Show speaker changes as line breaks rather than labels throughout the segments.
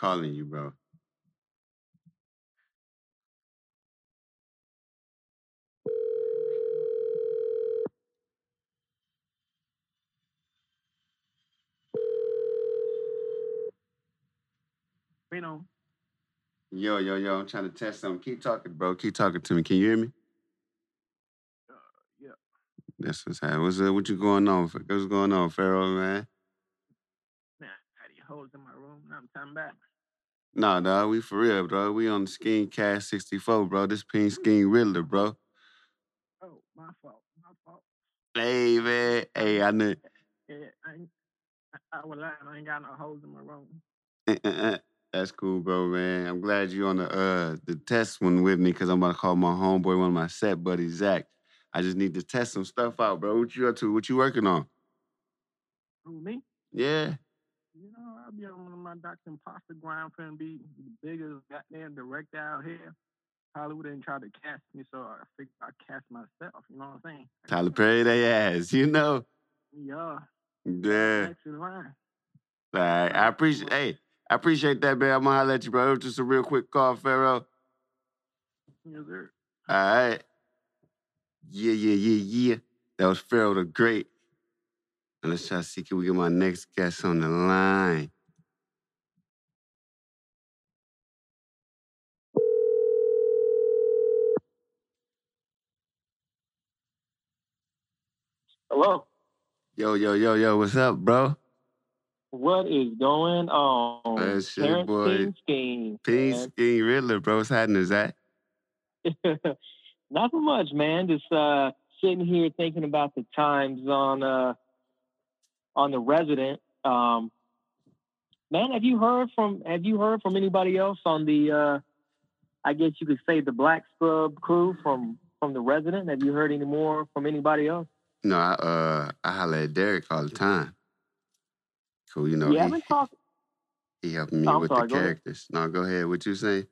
calling you, bro.
You know,
Yo, yo, yo, I'm trying to test something. Keep talking, bro. Keep talking to me. Can you hear me?
uh, yeah.
That's what's happening. What's uh, what you going on? What's going on, Pharaoh, man?
Man, I had these hoes in my room. Now I'm coming back.
Nah, dog, we for real, bro. We on the Skin Cast 64, bro. This Pink Skin Riddler, bro.
Oh, my fault. My fault.
Hey, man. Hey, I knew.
Yeah, I ain't. I, was lying. I ain't got no hoes in my room.
Uh-uh. That's cool, bro, man. I'm glad you on the uh the test one with me because I'm about to call my homeboy, one of my set buddies, Zach. I just need to test some stuff out, bro. What you up to? What you working on?
Who, me?
Yeah.
I'll be on one of my Dr. Imposter grind finna be the biggest goddamn director out here. Hollywood didn't try to cast me, so I figured I'd cast myself. You know what I'm saying?
Tyler Perry, they ass, you know.
Yeah.
Yeah. All right. I appreciate. Hey, I appreciate that, man. I'm gonna holler at you, bro. Just a real quick call, Pharaoh.
Yes, sir.
All right. Yeah, yeah, yeah, yeah. That was Pharaoh the Great. And let's try to see can we get my next guest on the line.
Hello.
Yo, yo, yo, yo, what's up, bro?
What is going on?
That shit,
Terrence
boy.
King Scheme, man.
Skin Riddler, bro. What's happening, Zach?
Not so much, man. Just uh, sitting here thinking about the times on uh, on the resident. Um, man, have you heard from Have you heard from anybody else on the? Uh, I guess you could say the Black Scrub crew from from the resident. Have you heard any more from anybody else?
No, I uh I holler at Derek all the time. Cool, you know,
yeah,
he,
talking.
he helping me
Oh,
with
sorry,
the
go ahead.
characters. No, go ahead. What you say?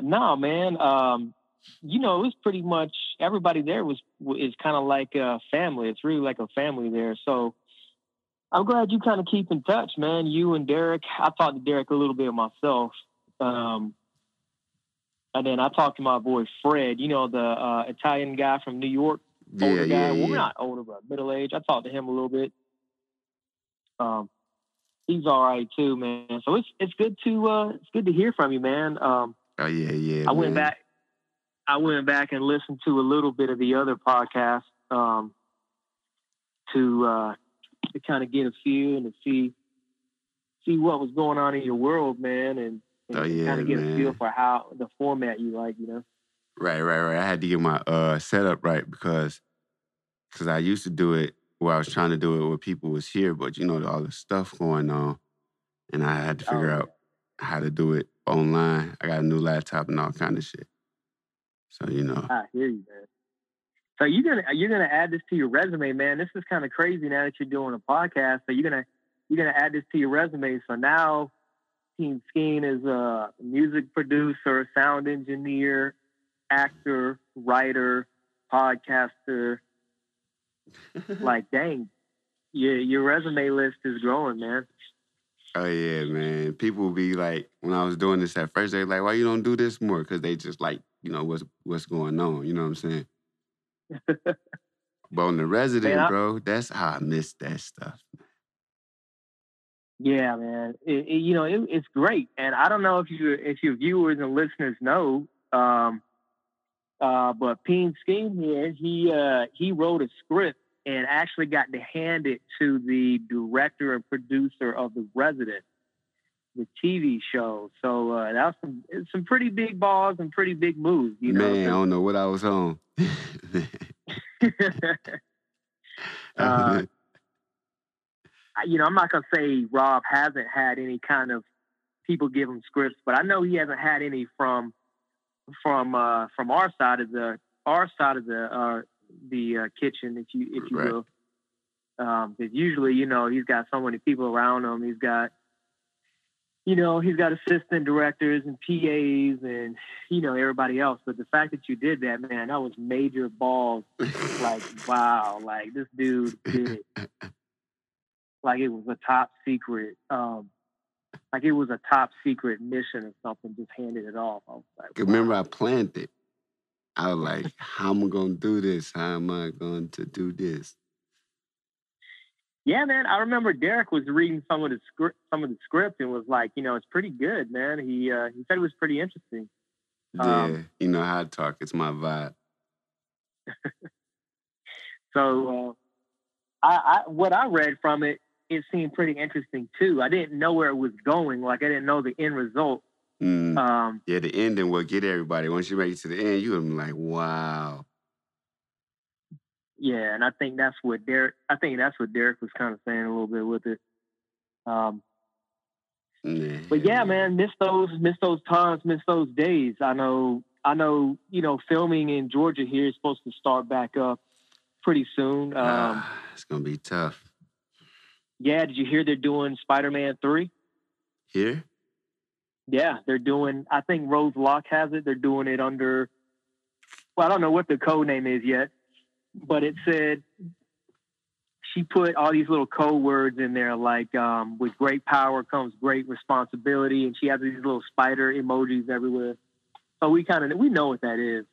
No, man. Um, you know, it was pretty much everybody there was is kind of like a family. It's really like a family there. So I'm glad you kind of keep in touch, man. You and Derek. I talked to Derek a little bit myself. Um, and then I talked to my boy Fred. You know, the uh, Italian guy from New York,
Yeah,
older
yeah,
guy. Well,
yeah.
not older, but middle age. I talked to him a little bit. Um, he's all right too, man. So it's it's good to uh, it's good to hear from you, man. Um,
Oh yeah, yeah.
I went back. I went back and listened to a little bit of the other podcast um, to uh, to kind of get a feel and to see see what was going on in your world, man, and, and
Oh, yeah,
kind of get a feel for how the format you like, you know.
Right, right, right. I had to get my uh setup right because because I used to do it where I was trying to do it where people was here, but you know all the stuff going on, and I had to
Oh,
figure
yeah.
out how to do it online. I got a new laptop and all kind of shit. So you know,
I hear you, man. So you're gonna you're gonna add this to your resume, man. This is kind of crazy now that you're doing a podcast. So you're gonna you're gonna add this to your resume. So now Team Skeen is a music producer, sound engineer, actor, writer, podcaster. Like, dang, your your resume list is growing, man.
oh yeah, man. People be like, when I was doing this at first, they like, why you don't do this more? Because they just like, you know, what's what's going on. You know what I'm saying? But on the resident,
Man,
bro, that's how I miss that stuff.
Yeah, man. It, it- you know, it, it's great, and I don't know if you if your viewers and listeners know, um, uh, but Peen Scheme here, he uh, he wrote a script and actually got to hand it to the director and producer of The Resident, the TV show. So uh, that was some some pretty big balls and pretty big moves, you know.
man, I don't know what I was on.
Uh, you know, I'm not gonna say Rob hasn't had any kind of people give him scripts, but I know he hasn't had any from from uh, from our side of the our side of the uh, the uh, kitchen, if you if you
Right.
will. Because usually, you know, he's got so many people around him. He's got, you know, he's got assistant directors and PAs and you know everybody else. But the fact that you did that, man, that was major balls like wow like this dude did it like it was a top secret um like it was a top secret mission or something. Just handed it off. I was like,
Remember. I planned it. I was like, how am I going to do this? How am I going to do this?
Yeah, man. I remember Derek was reading some of the script, some of the script, and was like, you know, it's pretty good, man. He uh, he said it was pretty interesting.
Yeah,
Um,
you know how I talk. It's my vibe.
So, uh, I, I what I read from it, it seemed pretty interesting too. I didn't know where it was going. Like I didn't know the end result.
Mm.
Um,
yeah, the ending will get everybody. Once you make it to the end, you would be like, wow.
yeah, and I think that's what Derek. I think that's what Derek was kind of saying a little bit with it. Um,
Nah,
but yeah, man, miss those, miss those times, miss those days. I know, I know. You know, filming in Georgia here is supposed to start back up pretty soon. Um,
Ah, it's going to be tough.
Yeah, did you hear they're doing Spider-Man three?
Here?
Yeah, they're doing. I think Rose Locke has it. They're doing it under. Well, I don't know what the code name is yet, but it said she put all these little code words in there, like um, "with great power comes great responsibility," and she has these little spider emojis everywhere. So we kind of we know what that is.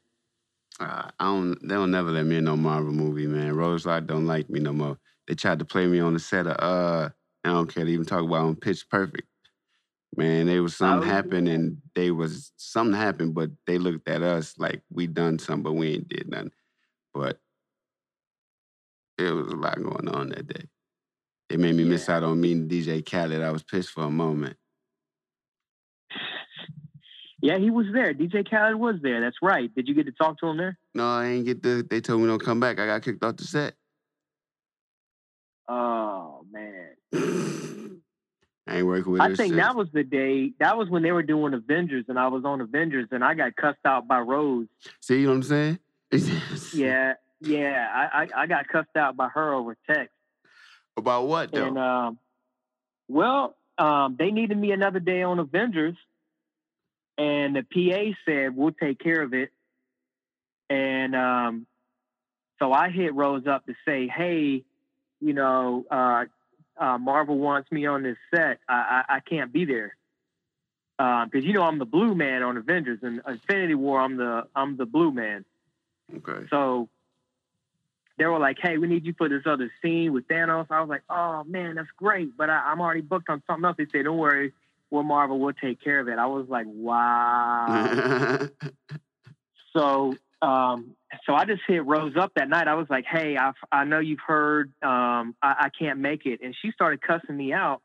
Uh, I don't. They'll never let me in no Marvel movie, man. Rose Light don't like me no more. They tried to play me on the set of uh. I don't care to even talk about on Pitch Perfect. Man, there was something
Oh,
happened and they was something happened, but they looked at us like we done something, but we ain't did nothing. But it was a lot going on that day. They made me miss out on meeting DJ Khaled. I was pissed for a moment.
Yeah, he was there. DJ Khaled was there. That's right. Did you get to talk to him there?
No, I ain't get the. They told me don't come back. I got kicked off the set.
Oh man.
I ain't working with
I think
since.
that was the day. That was when they were doing Avengers, and I was on Avengers, and I got cussed out by Rose.
See, you know what I'm saying?
Yeah, yeah. I, I, I got cussed out by her over text,
About what though?
and um, well, um, they needed me another day on Avengers, and the PA said we'll take care of it, and um, so I hit Rose up to say, hey, you know, uh, uh, Marvel wants me on this set. I, I, I can't be there. Because you know I'm the blue man on Avengers and Infinity War. I'm the I'm the blue man.
okay.
So they were like, "Hey, we need you for this other scene with Thanos." I was like, "Oh man, that's great," but I, I'm already booked on something else. They said, "Don't worry, we're Marvel. We'll take care of it." I was like, "Wow." so, um, so I just hit Rose up that night. I was like, "Hey, I, I know you've heard. Um, I, I can't make it," and she started cussing me out.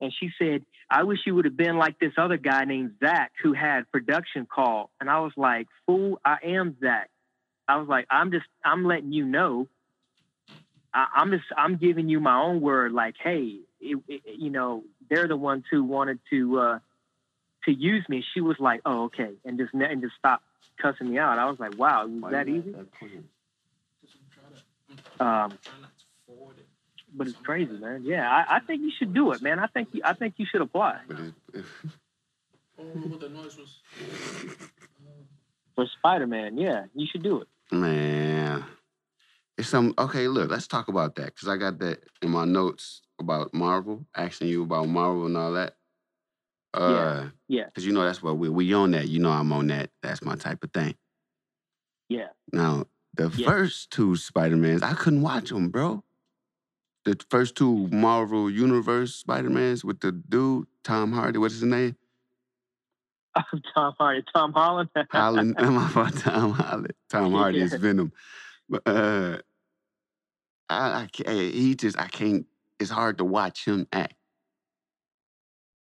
And she said, "I wish you would have been like this other guy named Zach who had production call." And I was like, "Fool, I am Zach." I was like, I'm just, I'm letting you know. I, I'm just, I'm giving you my own word. Like, hey, it, it, you know, they're the ones who wanted to uh, to use me. She was like, oh, okay, and just and just stop cussing me out. I was like, wow, was that easy? Um, but it's crazy, man. Yeah, I, I think you should do it, man. I think you, I think you should apply
But it,
Oh, what the noise was.
for Spider Man. Yeah, you should do it.
man, it's some okay. Look, let's talk about that because I got that in my notes about Marvel, asking you about Marvel and all that. Uh,
yeah.
Because you know that's what we we on that. You know I'm on that. That's my type of thing.
Yeah.
Now the
Yeah.
first two Spider Mans, I couldn't watch them, bro. The first two Marvel Universe Spider Mans with the dude Tom Hardy. What's his name?
Tom Hardy, Tom Holland.
Holland. my fault, Tom Holland. Tom Hardy is Venom. But uh, I, I can't, he just I can't. It's hard to watch him act.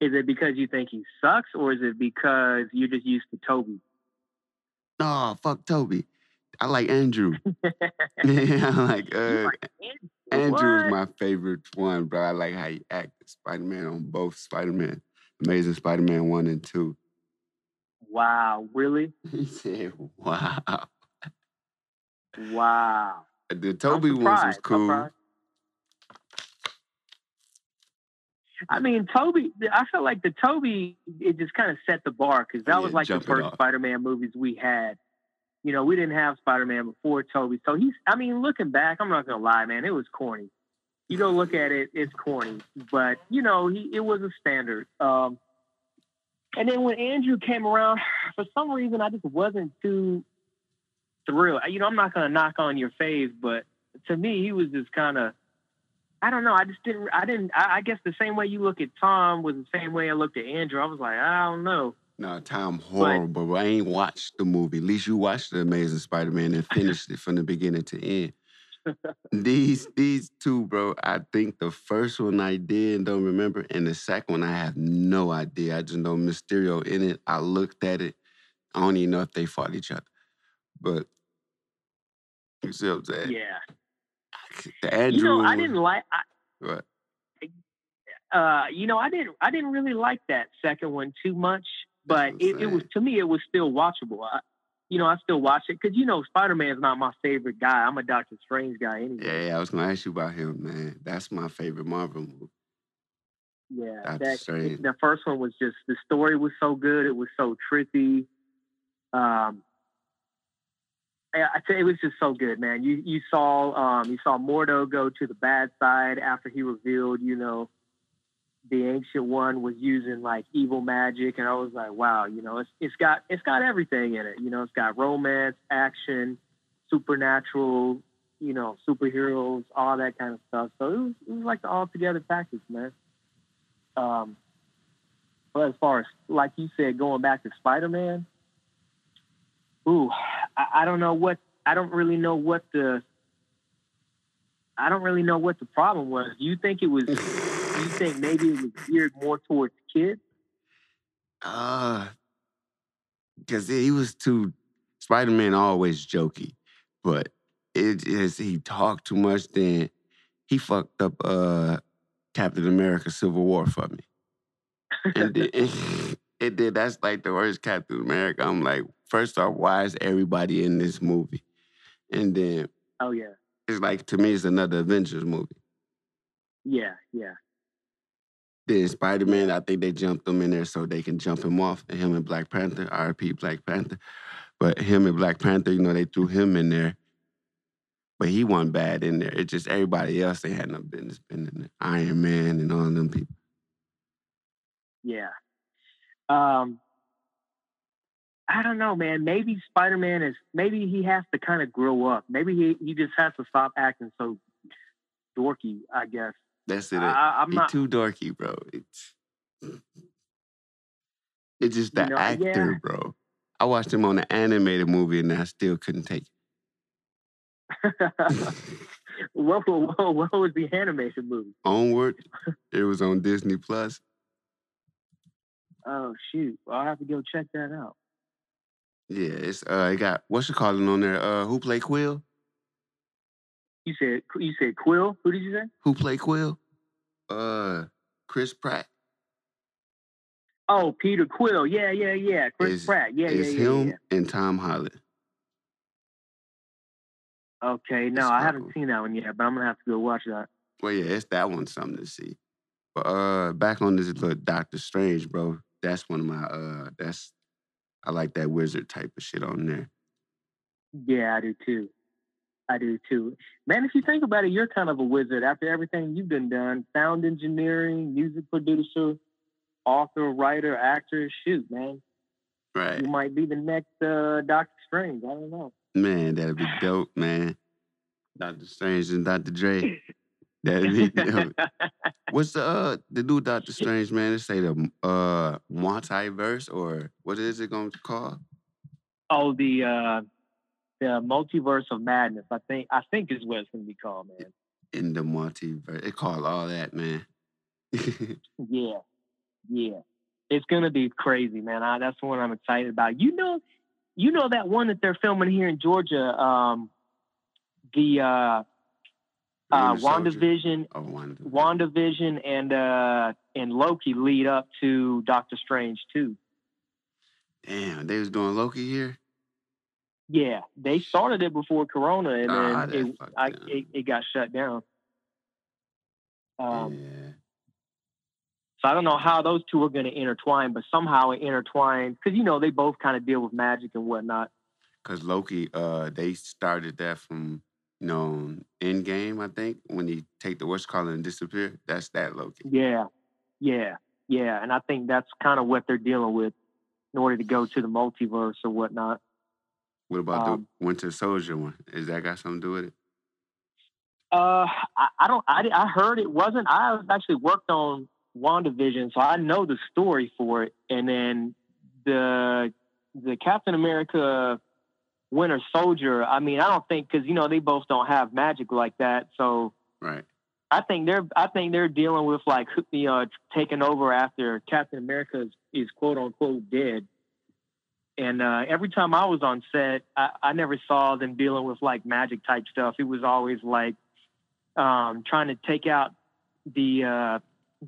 Is it because you think he sucks, or is it because you're just used to Tobey?
No, fuck Tobey. I like Andrew. yeah, I like uh,
like
Andrew is my favorite one, bro. I like how he acted Spider Man on both Spider Man, Amazing Spider Man one and two.
Wow, really?
He said, "Wow."
Wow.
The Tobey ones was cool.
I mean, Tobey. I felt like the Tobey it just kind of set the bar because that
Yeah,
was like the first
off.
Spider-Man movies we had. You know, we didn't have Spider-Man before Tobey, so he's. I mean, looking back, I'm not gonna lie, man, it was corny. you go look at it, it's corny, but you know, he it was a standard. Um, and then when Andrew came around, for some reason, I just wasn't too thrilled. You know, I'm not gonna knock on your face, but to me, he was just kind of. I don't know. I just didn't. I didn't. I, I guess the same way you look at Tom was the same way I looked at Andrew. I was like, I don't know.
No, Tom horrible. But I ain't watched the movie. At least you watched the Amazing Spider-Man and finished it from the beginning to end. these these two, bro. I think the first one I did and don't remember, and the second one I have no idea. I just know Mysterio in it. I looked at it. I don't even know if they fought each other, but you see what I'm saying?
Yeah.
The Andrew.
You know, I didn't like. I,
What?
uh, you know, I didn't. I didn't really like that second one too much, but it, it was to me, it was still watchable. I, you know, I still watch it because you know, Spider Man's not my favorite guy. I'm a Doctor Strange guy anyway.
Yeah, yeah, I was gonna ask you about him, man. That's my favorite Marvel movie.
Yeah,
Doctor
that
Strange.
the first one was just the story was so good. It was so trippy. Um, I I it was just so good, man. You you saw um you saw Mordo go to the bad side after he revealed, you know, the ancient one was using like evil magic, and I was like, wow, you know, it's it's got it's got everything in it. You know, it's got romance, action, supernatural, you know, superheroes, all that kind of stuff. So it was, it was like the all together package, man. Um, but as far as like you said, going back to Spider Man, ooh, I, I don't know what I don't really know what the I don't really know what the problem was. Do you think it was? do you think maybe it was geared more towards kids?
Uh, because he was too. Spider Man always jokey, but it is he talked too much. Then he fucked up uh Captain America: Civil War for me, and then, it did. That's like the worst Captain America. I'm like, first off, why is everybody in this movie? And then
Oh yeah,
it's like to me, it's another Avengers movie.
yeah, yeah,
Then Spider Man, I think they jumped him in there so they can jump him off. And him and Black Panther, RP Black Panther. But him and Black Panther, you know, they threw him in there. But he wasn't bad in there. It's just everybody else they had no business being in there. Iron Man and all them people.
yeah. Um, I don't know, man. Maybe Spider Man is maybe he has to kind of grow up. Maybe he he just has to stop acting so dorky. I guess.
That's it.
I, I'm not.
too dorky, bro. It's it's just the
You know,
actor,
yeah.
bro. I watched him on an animated movie and I still couldn't take it.
whoa, whoa, whoa! What was the animation movie?
Onward, it was on Disney Plus.
Oh shoot! Well, I'll have to go check that out.
Yeah, it's uh, it got what's you calling on there? Uh, who play Quill?
You said you said Quill. Who did you say?
Who play Quill? Uh, Chris Pratt.
Oh, Peter Quill. Yeah, yeah, yeah. Chris
Is-
Pratt. Yeah, yeah,
it's
yeah,
him
yeah.
and Tom Holland.
Okay, no,
It's
I haven't seen that one yet, but I'm gonna have to go watch that.
Well, yeah, it's that one something to see. But uh, back on this little Doctor Strange, bro. That's one of my uh, that's I like that wizard type of shit on there.
Yeah, I do too. I do too. Man, if you think about it, you're kind of a wizard after everything you've been done. Sound engineering, music producer, author, writer, actor. Shoot, man.
Right,
You might be the next uh, Doctor Strange. I don't know.
man, that'd be dope, man. Doctor Strange and Doctor Dre. That'd. What's the uh the new Doctor Strange man? They say the uh multiverse or what is it going to call?
oh, the uh, the multiverse of madness. I think I think is what it's gonna be called, man.
In the multiverse, it called all that, man.
Yeah, yeah. It's gonna be crazy, man. I, that's the one I'm excited about. You know, you know that one that they're filming here in Georgia. Um, the uh, uh. WandaVision,
Oh, Wanda.
WandaVision, and uh, and Loki lead up to Doctor Strange too.
Damn, they was doing Loki here.
Yeah, they started it before Corona, and then it, I, it it got shut down. Um,
yeah.
So I don't know how those two are going to intertwine, but somehow it intertwines because you know they both kind of deal with magic and whatnot.
Cause Loki, uh, they started that from you know, end game, I think, when he take the what's calling and disappear. That's that Loki.
Yeah, yeah, yeah. And I think that's kind of what they're dealing with in order to go to the multiverse or whatnot.
What about
Um,
the Winter Soldier one? Is that got something to do with it?
Uh, I, I don't. I, I heard it wasn't. I actually worked on WandaVision, so I know the story for it. And then the the Captain America Winter Soldier. I mean, I don't think because you know they both don't have magic like that. So
Right.
I think they're I think they're dealing with like you know taking over after Captain America is, is quote unquote dead. And uh, every time I was on set, I, I never saw them dealing with like magic type stuff. It was always like um, trying to take out the uh,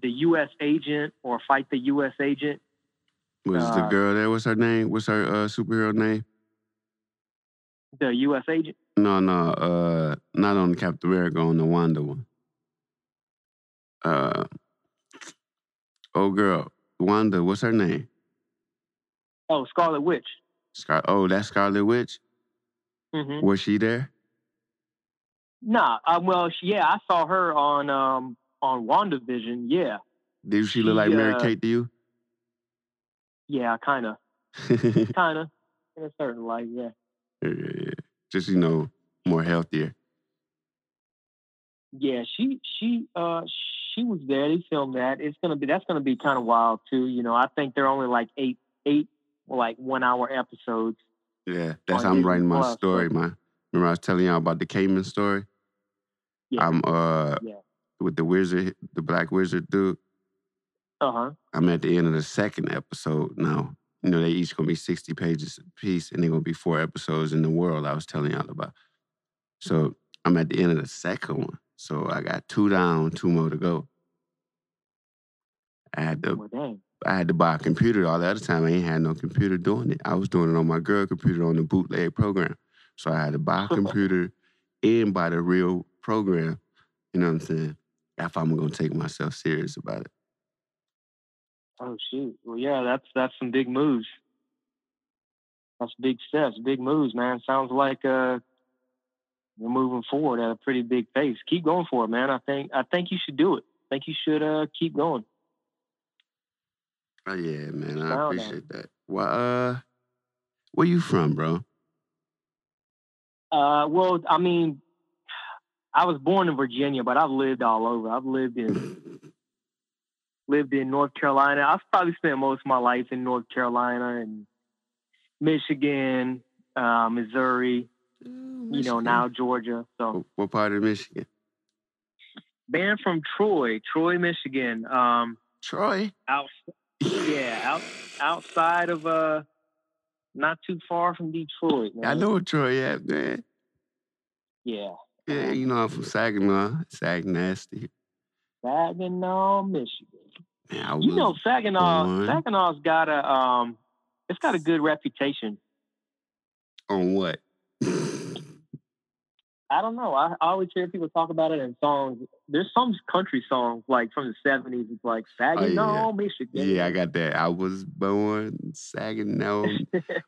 the U.S. agent or fight the U.S. agent.
Was the
Uh,
girl there? What's her name? What's her uh, superhero name?
The U.S. agent.
No, no, uh, not on the Captain America, on the Wanda one. Uh, oh girl, Wanda. What's her name?
Oh, Scarlet Witch.
Scar. Oh, that's Scarlet Witch.
Mm-hmm.
Was she there?
Nah. Uh, well, she, yeah, I saw her on um, on WandaVision. Yeah.
Did she look
She,
like Mary
uh,
Kate to you?
Yeah, kind of, kind of, in a certain light. Yeah.
Yeah, yeah, yeah. Just you know, more healthier.
Yeah, she she uh she was there. They filmed that. It's gonna be that's gonna be kind of wild too. You know, I think they're only like eight eight like one hour episodes.
Yeah, that's how I'm
Disney
writing my
Plus,
story, man. Remember I was telling y'all about the Cayman story?
Yeah.
I'm uh
Yeah.
with the wizard, the black wizard dude.
Uh huh.
I'm at the end of the second episode now. You know, they each gonna be 60 pages a piece, and they're gonna be four episodes in the world I was telling y'all about. Mm-hmm. So I'm at the end of the second one. So I got two down, two more to go. I had to
Well.
I had to buy a computer all the other time. I ain't had no computer doing it. I was doing it on my girl computer on the bootleg program. So I had to buy a computer and buy the real program. You know what I'm saying? If I'm gonna take myself serious about it.
Oh shoot. Well, yeah, that's that's some big moves. That's big steps, big moves, man. Sounds like uh you're moving forward at a pretty big pace. Keep going for it, man. I think I think you should do it. I think you should uh keep going.
Oh yeah, man. I appreciate that. Well, uh, where you from, bro?
Uh, well, I mean, I was born in Virginia, but I've lived all over. I've lived in lived in North Carolina. I've probably spent most of my life in North Carolina and Michigan, uh, Missouri. You know, now Georgia. So,
What, what part of Michigan?
band from Troy, Troy, Michigan. Um,
Troy.
out, yeah, out outside of uh, not too far from Detroit. Man.
I know where Troy at, man.
Yeah,
Yeah, you know I'm from Saginaw. Sag nasty.
Saginaw, Michigan.
Man,
You know, Saginaw.
born-
Saginaw's got a um, it's got a good reputation.
on what?
I don't know. I, I always hear people talk about it in songs. There's some country songs like from the '70s. It's like Saginaw, Michigan.
Oh, yeah, I got that. I was born Saginaw.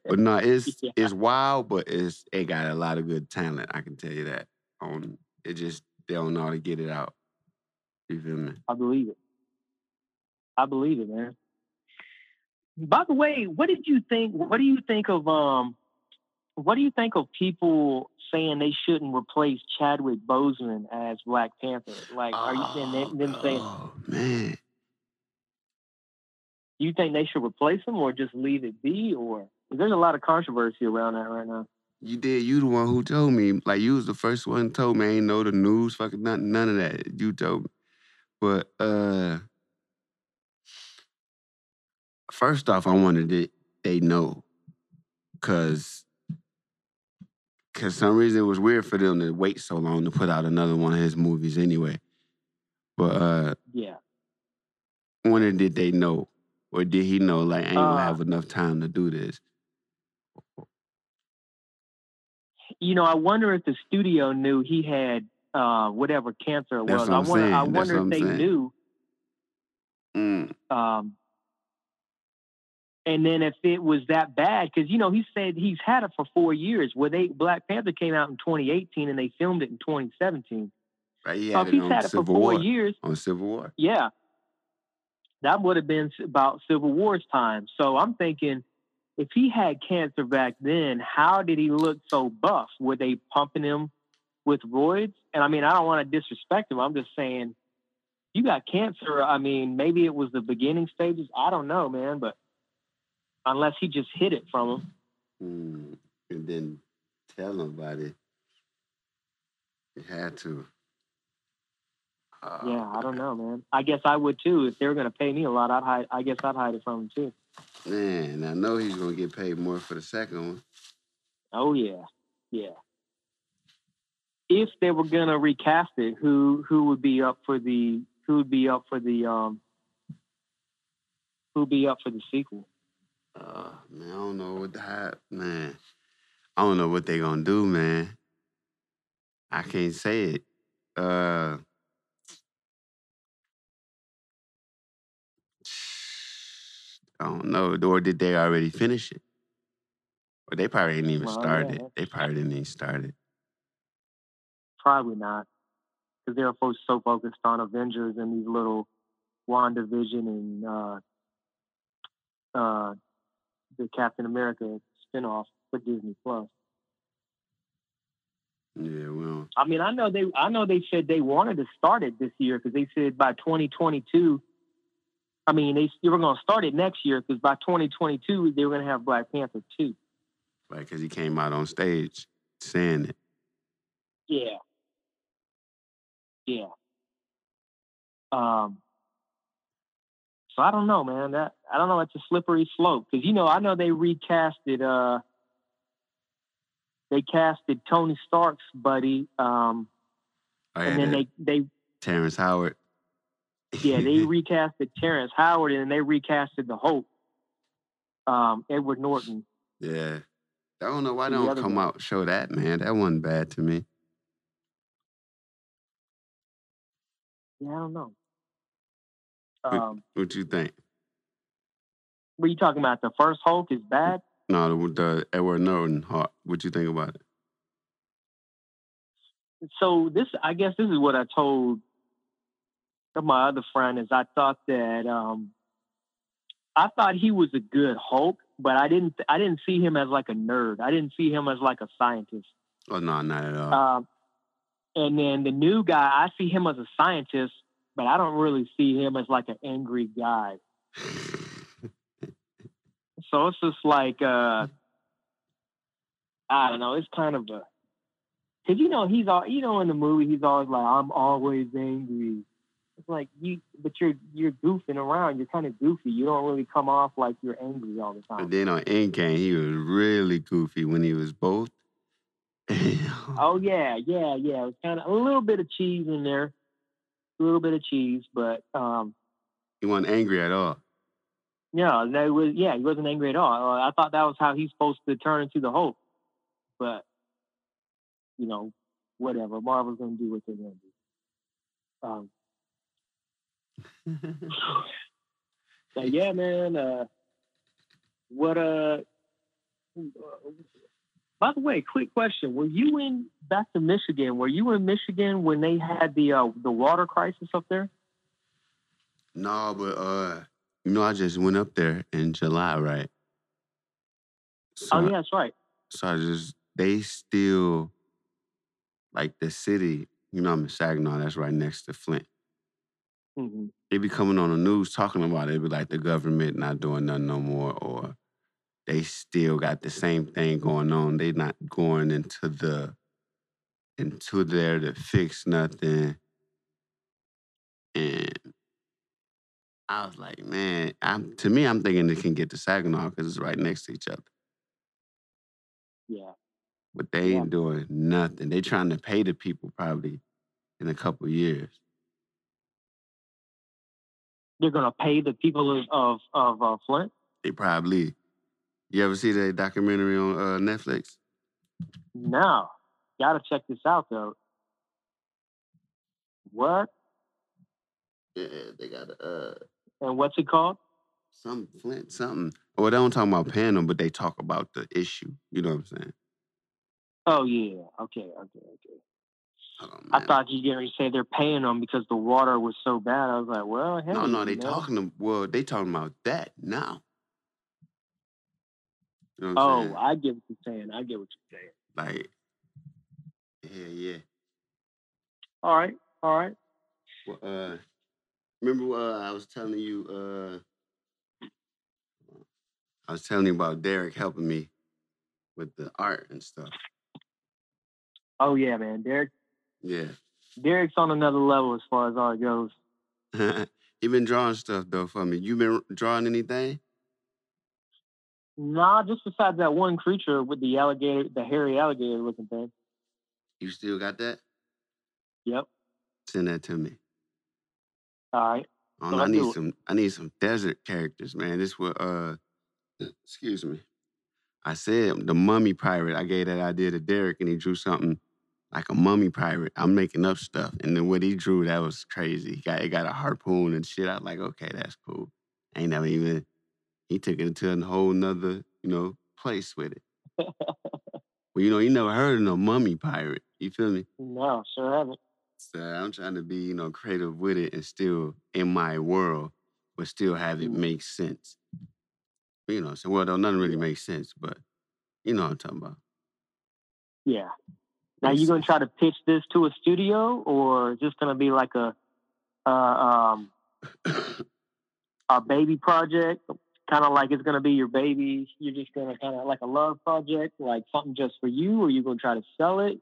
But no, it's
Yeah.
it's wild, but it's it got a lot of good talent. I can tell you that. On it just they don't know how to get it out. You feel me?
I believe it. I believe it, man. By the way, what did you think? What do you think of um? What do you think of people saying they shouldn't replace Chadwick Boseman as Black Panther? Like, are you and them, them saying
Oh man.
you think they should replace him or just leave it be? Or there's a lot of controversy around that right now.
You did. You the one who told me. Like you was the first one told me. I ain't know the news. Fucking nothing. None of that. You told me. But uh, first off, I wanted it. They know, cause, cause some reason it was weird for them to wait so long to put out another one of his movies anyway. But uh,
Yeah.
when did they know, or did he know? Like I ain't gonna
Uh,
have enough time to do this.
You know, I wonder if the studio knew he had uh, whatever cancer it
That's
was. I wonder. I wonder if they
saying.
knew.
Mm.
Um, And then if it was that bad, because you know he said he's had it for four years. Where they Black Panther came out in 2018 and they filmed it in 2017.
Right? He
So if he's had it for four
War.
years,
On Civil War.
yeah, that would have been about Civil War's time. So I'm thinking, if he had cancer back then, how did he look so buff? Were they pumping him with roids? And I mean, I don't want to disrespect him. I'm just saying, you got cancer. I mean, maybe it was the beginning stages. I don't know, man. But unless he just hid it from him,
Hmm. And then tell nobody. He had to.
yeah,
Oh,
I don't know, man. I guess I would too. If they were going to pay me a lot, I'd hide. I guess I'd hide it from him too.
Man, I know he's gonna get paid more for the second one.
Oh yeah, yeah. If they were gonna recast it, who who would be up for the who would be up for the um who'd be up for the sequel?
Uh, man, I don't know what the hype, man. I don't know what they gonna do, man. I can't say it. Uh, I don't know. Or did they already finish it? Or they probably didn't even
Well, yeah,
start it. They probably didn't even start it.
Probably not, because they're fo- so focused on Avengers and these little WandaVision and uh, uh, the Captain America spinoff for Disney Plus.
Yeah, well,
I mean, I know they, I know they said they wanted to start it this year because they said by 2022. I mean, they, they were going to start it next year because by 2022 they were going to have Black Panther two.
right, because he came out on stage saying it.
Yeah. Yeah. Um. So I don't know, man. That I don't know. It's a slippery slope because you know I know they recasted. Uh. They casted Tony Stark's buddy. Um.
Oh,
and then
that
they they
Terrence Howard.
yeah they recasted Terrence Howard and then they recasted the Hope, Um. Edward Norton.
yeah. I don't know why they don't come
guy.
out show that, man. That wasn't bad to me.
Yeah, I don't know. Um.
What you think?
What are you talking about? The first Hulk is bad.
No, the, the Edward Norton. Hawk. What you think about it?
so this i guess this is what i told my other friend is i thought that um i thought he was a good hulk but i didn't i didn't see him as like a nerd i didn't see him as like a scientist
Oh no, not at all.
um and then the new guy i see him as a scientist but i don't really see him as like an angry guy so it's just like uh i don't know it's kind of a because you know he's all you know in the movie he's always like I'm always angry. It's like you, but you're you're goofing around. You're kind of goofy. You don't really come off like you're angry all the time.
but then on Endgame, he was really goofy when he was both.
Oh yeah, yeah, yeah. It was kind of a little bit of cheese in there, a little bit of cheese, but um,
he wasn't angry at all.
yeah, that was yeah. He wasn't angry at all. Uh, I thought that was how he's supposed to turn into the Hulk, but you know, whatever. Marvel's gonna do what they're gonna do. Um, So yeah, man. Uh, what uh? By the way, quick question: Were you in back to Michigan? Were you in Michigan when they had the uh, the water crisis up there?
no, but uh, you know, I just went up there in July, right? So,
oh yeah, that's right.
so I just they still like the city. You know, I'm in Saginaw. That's right next to Flint.
hmm
they be coming on the news talking about it. It be like the government not doing nothing no more, or they still got the same thing going on. They not going into the into there to fix nothing. And I was like, man, I'm to me, I'm thinking they can get to Saginaw because it's right next to each other.
Yeah.
But they
Yeah.
ain't doing nothing. They trying to pay the people probably in a couple years.
They're gonna pay the people of of, of uh, Flint.
They probably. You ever see that documentary on uh, Netflix?
No, gotta check this out though. What
Yeah, they got uh
and what's it called?
some Flint something. Well, they don't talk about paying them, but they talk about the issue. You know what I'm saying?
Oh yeah. Okay. Okay. Okay.
On,
I thought you were going to say they're paying them because the water was so bad. I was like, well, hey,
No, no, they talking to well, they talking about that now. You know
Oh,
saying?
I get what you're saying. I get what you're saying.
Like, yeah, yeah.
All right. All right.
Well, uh, remember uh, I was telling you, uh, I was telling you about Derek helping me with the art and stuff.
Oh yeah, man. Derek.
Yeah,
Derek's on another level as far as art goes.
he been drawing stuff though for me. You been drawing anything?
Nah, just besides that one creature with the alligator, the hairy alligator looking thing.
You still got that?
Yep.
Send that to me.
All right.
I,
So
I
I
need
it.
some. I need some desert characters, man. This was uh, excuse me. I said the mummy pirate. I gave that idea to Derek, and he drew something like a mummy pirate. I'm making up stuff, and then what he drew that was crazy. He got it got a harpoon and shit. I was like, okay, that's cool. Ain't never even. He took it to a whole nother, you know, place with it. well, you know, you never heard of no mummy pirate. You feel me?
No, sure haven't.
So I'm trying to be, you know, creative with it and still in my world, but still have it
Mm.
make sense. You know, so well, though nothing really makes sense, but you know what I'm talking about.
Yeah. Now you gonna try to pitch this to a studio, or is this gonna be like a, uh, um, a baby project? Kind of like it's gonna be your baby. You're just gonna kind of like a love project, like something just for you, or you gonna try to sell it?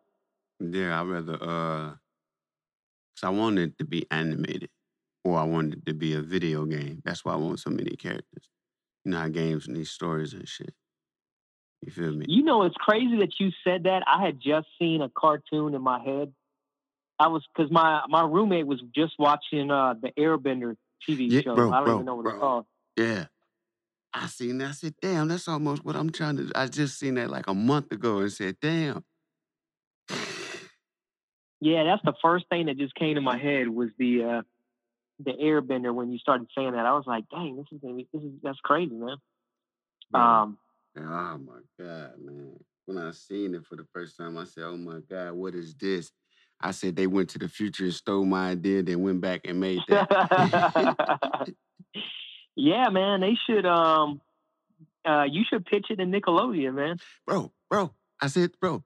yeah, I'd rather uh cause I wanted it to be animated. Or I wanted it to be a video game. That's why I want so many characters. You know how games need stories and shit. You feel me?
You know, it's crazy that you said that. I had just seen a cartoon in my head. I was because my my roommate was just watching uh the Airbender TV
Yeah,
show.
bro,
I don't
bro,
even know what
bro.
it's called.
Yeah. I seen that. I said, damn, that's almost what I'm trying to I just seen that like a month ago and said, damn.
Yeah, that's the first thing that just came to my head was the uh the Airbender when you started saying that. I was like, dang, this is gonna be this is that's crazy, man. Um,
Oh my God, man. When I seen it for the first time, I said, Oh my God, what is this? I said they went to the future and stole my idea, then went back and made that.
yeah, man, they should um uh you should pitch it to Nickelodeon, man.
bro, bro. I said, bro,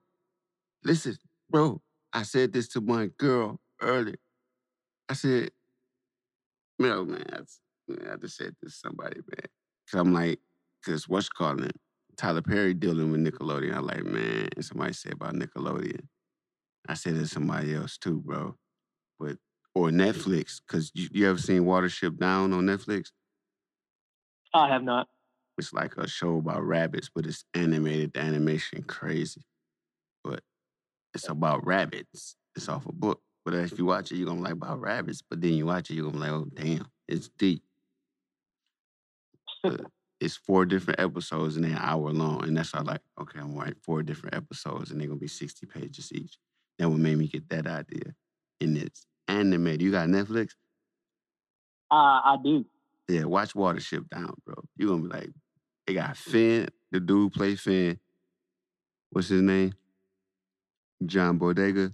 listen, bro. I said this to my girl earlier. I said, no, man, I, I just said this to somebody, man. Cause I'm like, cause what's calling it? Tyler Perry dealing with Nickelodeon. I'm like, man, somebody said about Nickelodeon. I said it to somebody else too, bro. But or Netflix, cause you, you ever seen Watership Down on Netflix?
I have not.
It's like a show about rabbits, but it's animated. The animation crazy, but it's about rabbits. It's off a book. But if you watch it, you're gonna like about rabbits. But then you watch it, you're gonna be like, oh damn, it's deep. It's four different episodes and they're an hour long, and that's why I like. Okay, I'm write four different episodes, and they're gonna be sixty pages each. That what made me get that idea. And it's animated. You got Netflix?
Uh, I do.
Yeah, watch Watership Down, bro. You're gonna be like, they got Finn, the dude play Finn. What's his name? John Bodega.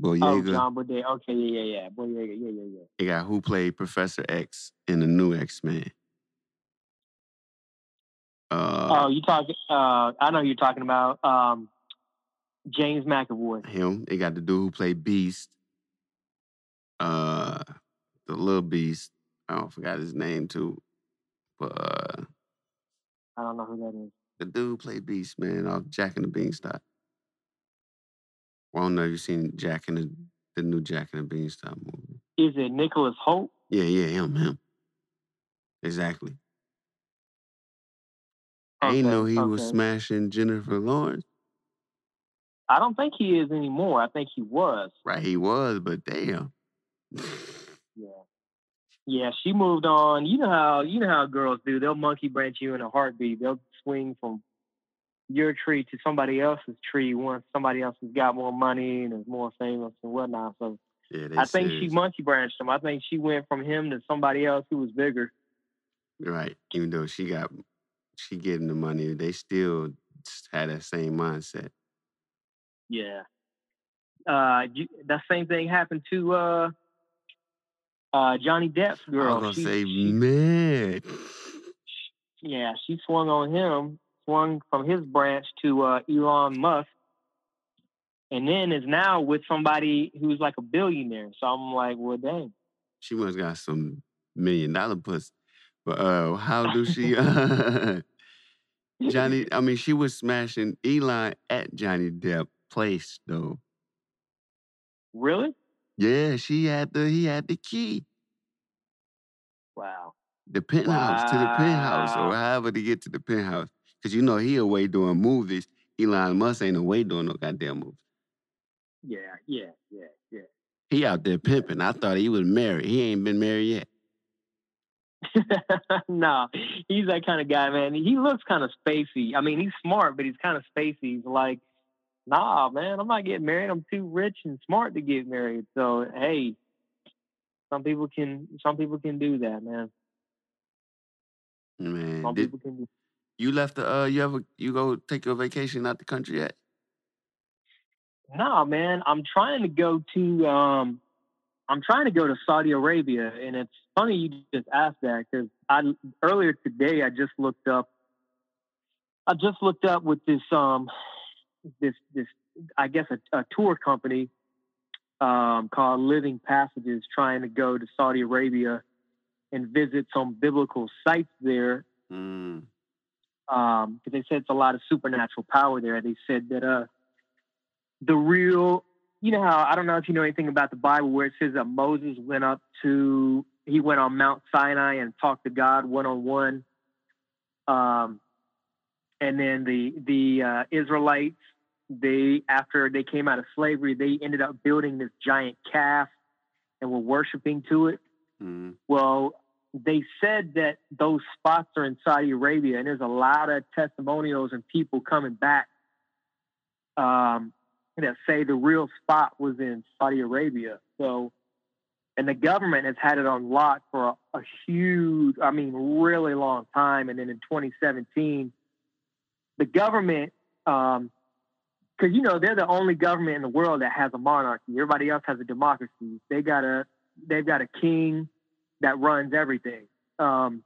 Boyega.
Oh, John Boyega. Okay, yeah, yeah, yeah. Boyega, yeah, yeah, yeah.
They got who played Professor X in the new X Men. Uh,
oh, you talking? Uh, I know you're talking about. Um, James McAvoy.
him. They got the dude who played Beast. Uh, the little Beast. I don't forgot his name too, but uh,
I don't know who that is.
the dude played Beast, man, off Jack and the Beanstalk. Well, I don't know if you've seen Jack and the, the new Jack and the Beanstalk movie.
Is it Nicholas Hoult?
Yeah, yeah, him, him. Exactly. I ain't
Okay,
know he was smashing Jennifer Lawrence.
I don't think he is anymore. I think he was.
Right, he was, but damn.
Yeah. Yeah, she moved on. You know how you know how girls do. They'll monkey branch you in a heartbeat. They'll swing from your tree to somebody else's tree once somebody else has got more money and is more famous and whatnot. So
yeah,
I think she monkey branched him. I think she went from him to somebody else who was bigger.
Right. Even though she got she getting the money, they still had that same mindset.
Yeah. Uh, you, that same thing happened to uh, uh, Johnny Depp's girl.
I was gonna
She,
say,
she,
man.
yeah, she swung on him, swung from his branch to uh, Elon Musk, and then is now with somebody who's like a billionaire. So I'm like, well, dang.
She must got some million dollar pussy. But uh how do she uh Johnny I mean she was smashing Elon at Johnny Depp place though.
really?
Yeah, she had the he had the key.
Wow.
The penthouse to the penthouse or however to get to the penthouse. Cause you know he away doing movies. Elon Musk ain't away doing no goddamn movies.
Yeah, yeah, yeah, yeah.
He out there pimping. I thought he was married. He ain't been married yet.
no, he's that kind of guy, man. He looks kind of spacey. I mean, he's smart, but he's kind of spacey. He's like, nah, man, I'm not getting married. I'm too rich and smart to get married. So, hey, some people can, some people can do that, man.
Man,
Some
did
people can do.
you left the uh you ever you go take your vacation out the country yet?
Nah, man, I'm trying to go to, um, I'm trying to go to Saudi Arabia, and it's funny you just asked that because I earlier today I just looked up. I just looked up with this um this this I guess a, a tour company um, called Living Passages trying to go to Saudi Arabia and visit some biblical sites there
Mm.
um, they said it's a lot of supernatural power there. They said that uh, the real, you know how I don't know if you know anything about the Bible where it says that Moses went up to he went on Mount Sinai and talked to God one on one, um, and then the the uh, Israelites they after they came out of slavery they ended up building this giant calf and were worshiping to it.
Mm.
Well, they said that those spots are in Saudi Arabia, and there's a lot of testimonials and people coming back um, that say the real spot was in Saudi Arabia. So, and the government has had it on lock for a, a huge, I mean, really long time. And then in 2017, the government, because you know they're the only government in the world that has a monarchy. Everybody else has a democracy. They got a, they've got a king that runs everything um,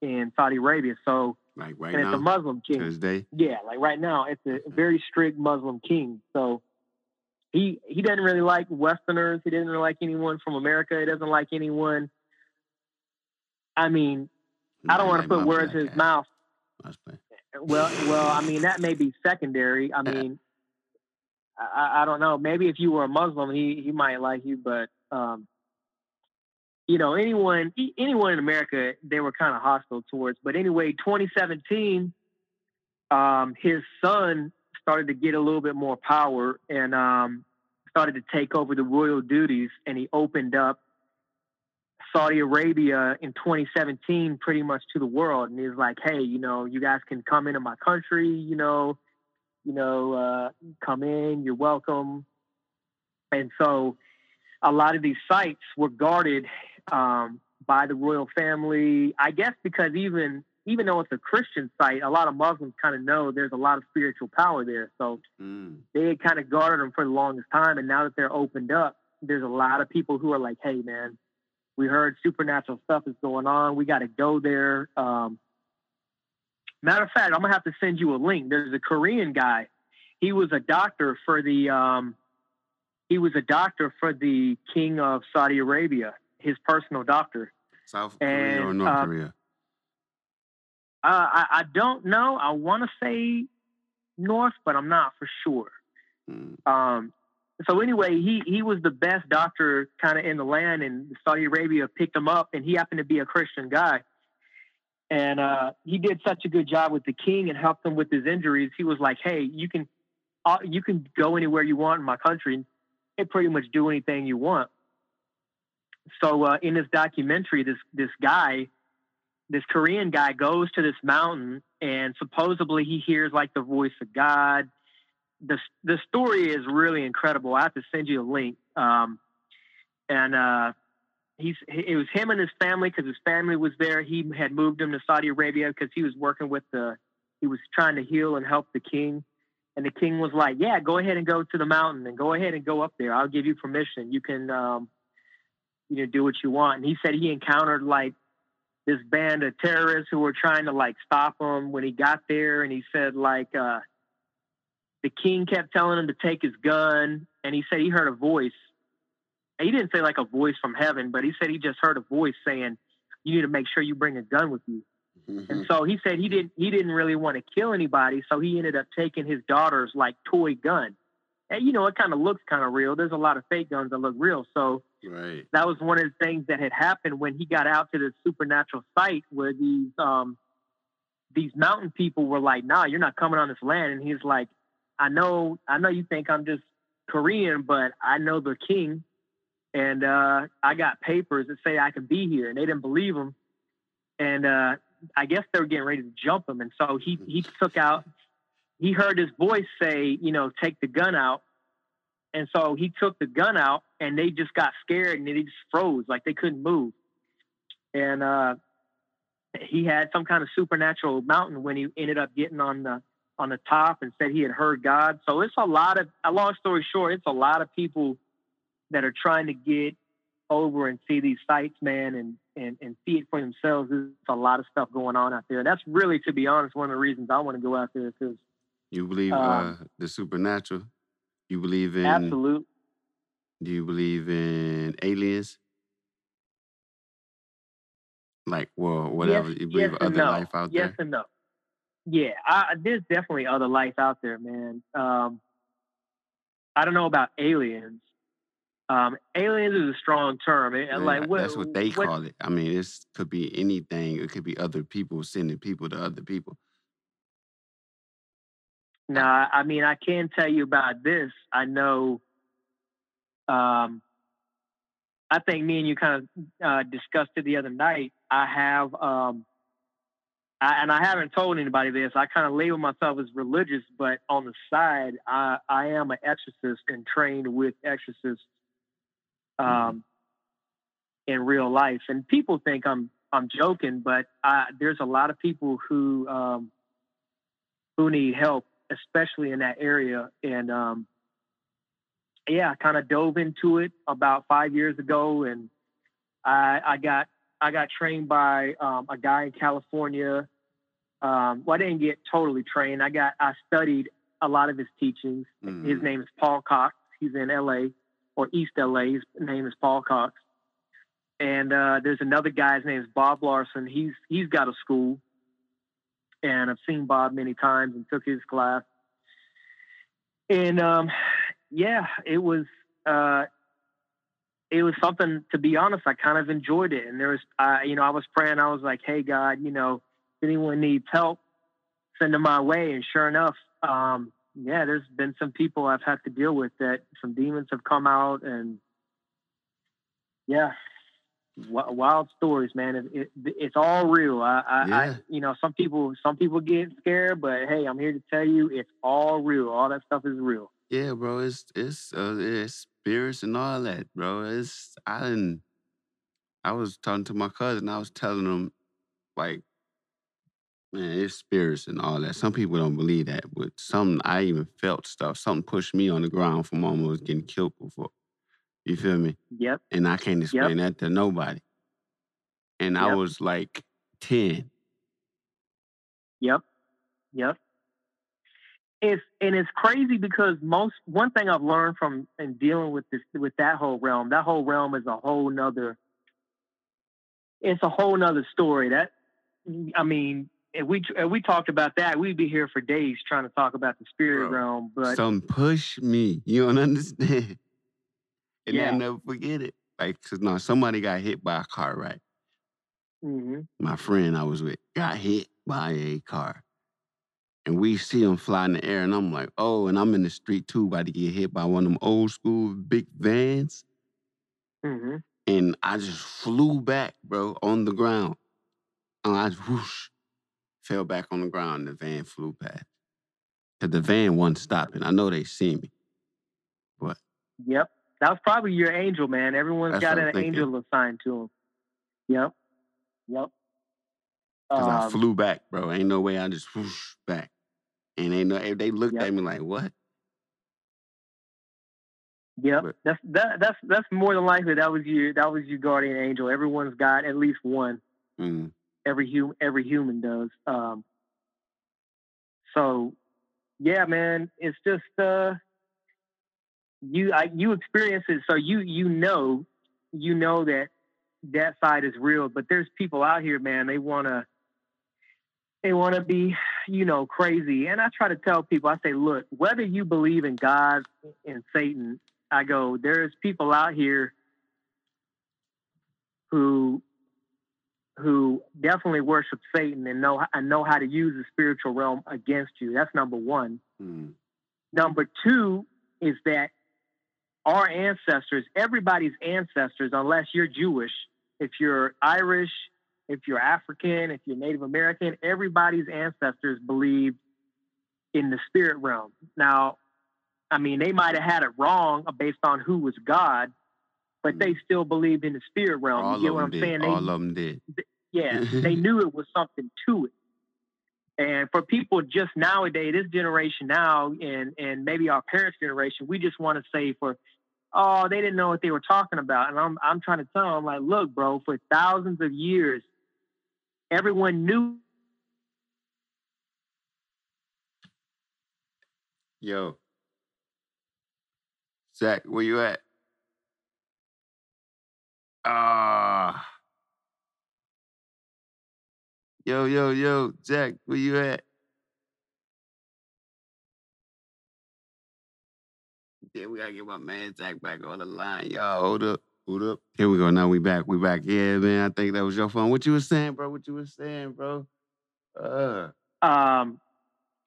in Saudi Arabia. So,
Like right
and it's a Muslim king. Yeah, like right now, it's a very strict Muslim king. So he he doesn't really like Westerners. He doesn't really like anyone from America. He doesn't like anyone. I mean, I don't want to put words in his mouth. Well, well, I mean that may be secondary. I mean, I, I don't know. Maybe if you were a Muslim, he he might like you, but um, you know, anyone anyone in America, they were kind of hostile towards. But anyway, 2017, um, his son started to get a little bit more power and um, started to take over the royal duties, and he opened up Saudi Arabia in 2017 pretty much to the world. And he's like, hey, you know, you guys can come into my country, you know, you know, uh, come in, you're welcome. And so a lot of these sites were guarded um, by the royal family. I guess because even even though it's a Christian site, a lot of Muslims kind of know there's a lot of spiritual power there. So
Mm.
they had kind of guarded them for the longest time. And now that they're opened up, there's a lot of people who are like, hey, man, we heard supernatural stuff is going on. We got to go there. Um, matter of fact, I'm going to have to send you a link. There's a Korean guy. He was a doctor for the. Um, he was a doctor for the king of Saudi Arabia, his personal doctor.
South Korea or
And,
North
uh,
Korea?
Uh, I, I don't know. I want to say North, but I'm not for sure.
Mm.
Um, so anyway, he he was the best doctor kind of in the land, and Saudi Arabia picked him up, and he happened to be a Christian guy. And uh, he did such a good job with the king and helped him with his injuries. He was like, "Hey, you can uh, you can go anywhere you want in my country and pretty much do anything you want." So uh, in this documentary, this this guy, this Korean guy, goes to this mountain, and supposedly he hears like the voice of God the the story is really incredible. I have to send you a link. Um, and uh, he's it was him and his family because his family was there. He had moved him to Saudi Arabia because he was working with the he was trying to heal and help the king. And the king was like, "Yeah, go ahead and go to the mountain and go ahead and go up there. I'll give you permission. You can, um, you know, do what you want." And he said he encountered like this band of terrorists who were trying to like stop him when he got there. And he said like uh, the king kept telling him to take his gun, and he said he heard a voice. He didn't say like a voice from heaven, but he said he just heard a voice saying, "You need to make sure you bring a gun with you." And so he said he didn't he didn't really want to kill anybody, so he ended up taking his daughter's like toy gun. And you know, it kind of looks kind of real. There's a lot of fake guns that look real. So
right.
that was one of the things that had happened when he got out to the supernatural site where these um these mountain people were like, "Nah, you're not coming on this land." And he's like, "I know, I know you think I'm just Korean, but I know the king, and uh, I got papers that say I can be here." And they didn't believe him, and uh, I guess they were getting ready to jump him. And so he he took out. He heard his voice say, "You know, take the gun out." And so he took the gun out, and they just got scared and they just froze, like they couldn't move. And uh, he had some kind of supernatural mountain when he ended up getting on the on the top and said he had heard God. So it's a lot of a long story short, it's a lot of people that are trying to get over and see these sites, man, and and and see it for themselves. There's a lot of stuff going on out there. and That's really, to be honest, one of the reasons I want to go out there because
You believe
Um,
uh, the supernatural? You believe in?
absolute.
Do you believe in aliens? Like, well, whatever.
Yes,
you believe
yes
other
no.
life out
yes
there?
Yes and no. Yeah, I, there's definitely other life out there, man. Um, I don't know about aliens. Um, aliens is a strong term. It-
Yeah,
like what,
that's what they
what-
call it. I mean, this could be anything. It could be other people sending people to other people.
Now, I mean, I can tell you about this. I know. Um, I think me and you kind of uh, discussed it the other night. I have, um, I, and I haven't told anybody this. I kind of label myself as religious, but on the side, I, I am an exorcist and trained with exorcists um, in real life. And people think I'm I'm joking, but I, there's a lot of people who um, who need help, especially in that area. And um, yeah, I kind of dove into it about five years ago, and I, I got I got trained by um, a guy in California. Um, well, I didn't get totally trained. I got I studied a lot of his teachings. His
Mhm.
name is Paul Cox. He's in L.A. or East L.A. His name is Paul Cox. And uh, there's another guy. His name is Bob Larson. He's he's got a school, and I've seen Bob many times and took his class. And um, yeah, it was uh, it was something. To be honest, I kind of enjoyed it. And there was, uh, you know, I was praying. I was like, "Hey God, you know, if anyone needs help, send them my way." And sure enough, um, yeah, there's been some people I've had to deal with that some demons have come out, and yeah, wild stories, man. It, it, it's all real. I, I,
Yeah.
I, you know, some people, some people get scared, but hey, I'm here to tell you, it's all real. All that stuff is real.
Yeah, bro. It's it's uh, it's spirits and all that, bro. It's I didn't. I was talking to my cousin. I was telling him, like, man, it's spirits and all that. Some people don't believe that, but some I even felt stuff. Something pushed me on the ground from almost getting killed before. You feel me?
Yep.
And I can't explain that to nobody. And I was like ten.
Yep. Yep. It's and it's crazy because most one thing I've learned from in dealing with this with that whole realm, that whole realm is a whole nother it's a whole nother story. That I mean, if we if we talked about that, we'd be here for days trying to talk about the spirit
Bro,
realm. But
Some push me. You don't understand. And
Yeah.
I'll never forget it. Like, 'cause, no, somebody got hit by a car, right?
Mhm.
My friend I was with got hit by a car. And we see him fly in the air, and I'm like, oh, and I'm in the street too, about to get hit by one of them old school big vans.
Mhm.
And I just flew back, bro, on the ground. And I just whoosh, fell back on the ground, and the van flew past. Cause the van wasn't stopping. I know they see me. But
Yep. that was probably your angel, man. Everyone's got an
thinking.
angel assigned to them. Yep. Yep.
Cause I
Um,
flew back, bro. Ain't no way I just whoosh back. And they know they looked
Yep.
at me like, what?
Yep,
But-
that's that, that's that's more than likely that was your that was your guardian angel. Everyone's got at least one.
Mm,
Every human every human does. Um, so, yeah, man, it's just uh, you I, you experience it, so you you know you know that that side is real. But there's people out here, man. They wanna they want to be, you know, crazy. And I try to tell people, I say, look, whether you believe in God and Satan, I go, there's people out here who who definitely worship Satan and know and know how to use the spiritual realm against you. That's number one.
mm,
Number two is that our ancestors, everybody's ancestors, unless you're Jewish, if you're Irish, if you're African, if you're Native American, everybody's ancestors believed in the spirit realm. Now, I mean, they might have had it wrong based on who was God, but they mm-hmm. still believed in the spirit realm.
all
you
of
what
them
I'm
did.
saying?
All of them did.
yeah, they knew it was something to it. And for people just nowadays, this generation now, and and maybe our parents' generation, we just want to say for, oh, they didn't know what they were talking about. And I'm I'm trying to tell them like, look, bro, for thousands of years, everyone knew.
Yo. Zach, where you at? Ah. Yo, yo, yo, Zach, where you at? Yeah, we gotta get my man Zach back on the line. Y'all, hold up, hold up. Here we go. Now we back. We back. Yeah, man. I think that was your phone. What you was saying, bro? What you was saying, bro? Uh.
Um,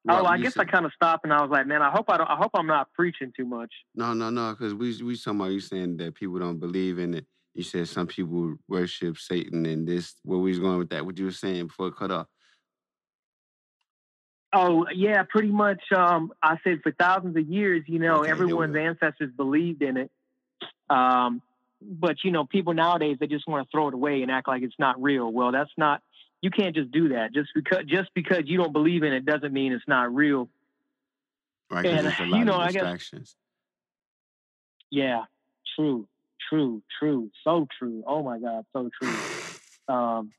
oh, I guess I kind of stopped and I was like, man, I hope I don't. I hope I'm not preaching too much.
No, no, no, because we we talking about you saying that people don't believe in it. You said some people worship Satan and this. Where we was going with that? What you were saying before it cut off?
Oh yeah, pretty much. Um, I said for thousands of years, you know,
Okay,
everyone's ancestors believed in it. Um, but you know, people nowadays they just want to throw it away and act like it's not real. Well, that's not. You can't just do that. Just because just because you don't believe in it doesn't mean it's not real.
Right, because
And,
there's a
you
lot
know,
of
I guess-
distractions.
Yeah, true, true, true, so true. Oh my God, so true. Um,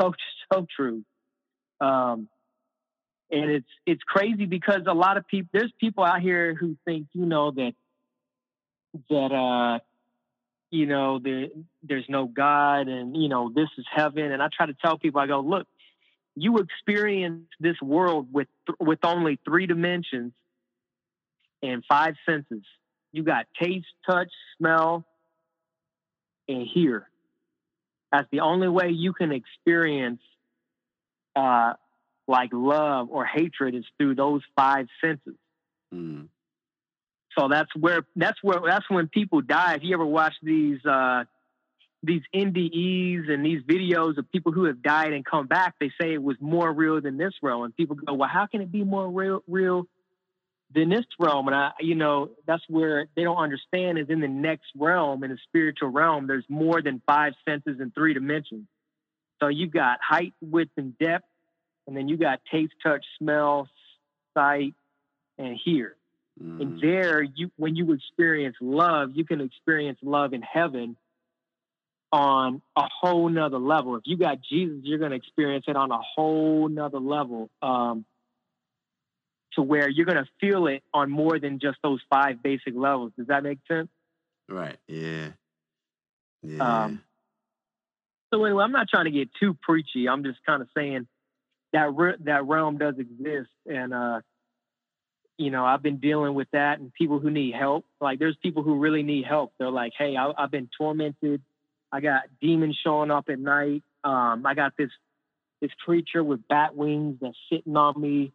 so so true. Um, and it's it's crazy because a lot of people there's people out here who think you know that that uh you know there there's no God and you know this is heaven and I try to tell people I go look you experience this world with with only three dimensions and five senses you got taste touch smell and hear that's the only way you can experience uh like love or hatred is through those five senses.
Mm.
So that's where that's where that's when people die. If you ever watch these uh, these NDEs and these videos of people who have died and come back, they say it was more real than this realm. And people go, "Well, how can it be more real real than this realm?" And I, you know, that's where they don't understand is in the next realm, in the spiritual realm, there's more than five senses and three dimensions. So you've got height, width, and depth, and then you got taste, touch, smell, sight, and hear. And
Mm.
there, you when you experience love, you can experience love in heaven on a whole nother level. If you got Jesus, you're going to experience it on a whole nother level. Um, to where you're going to feel it on more than just those five basic levels. Does that make sense?
Right. Yeah. Yeah.
Um, So anyway, I'm not trying to get too preachy. I'm just kind of saying that re- that realm does exist, and uh, you know, I've been dealing with that, and people who need help. Like, there's people who really need help. They're like, "Hey, I, I've been tormented. I got demons showing up at night. Um, I got this this creature with bat wings that's sitting on me.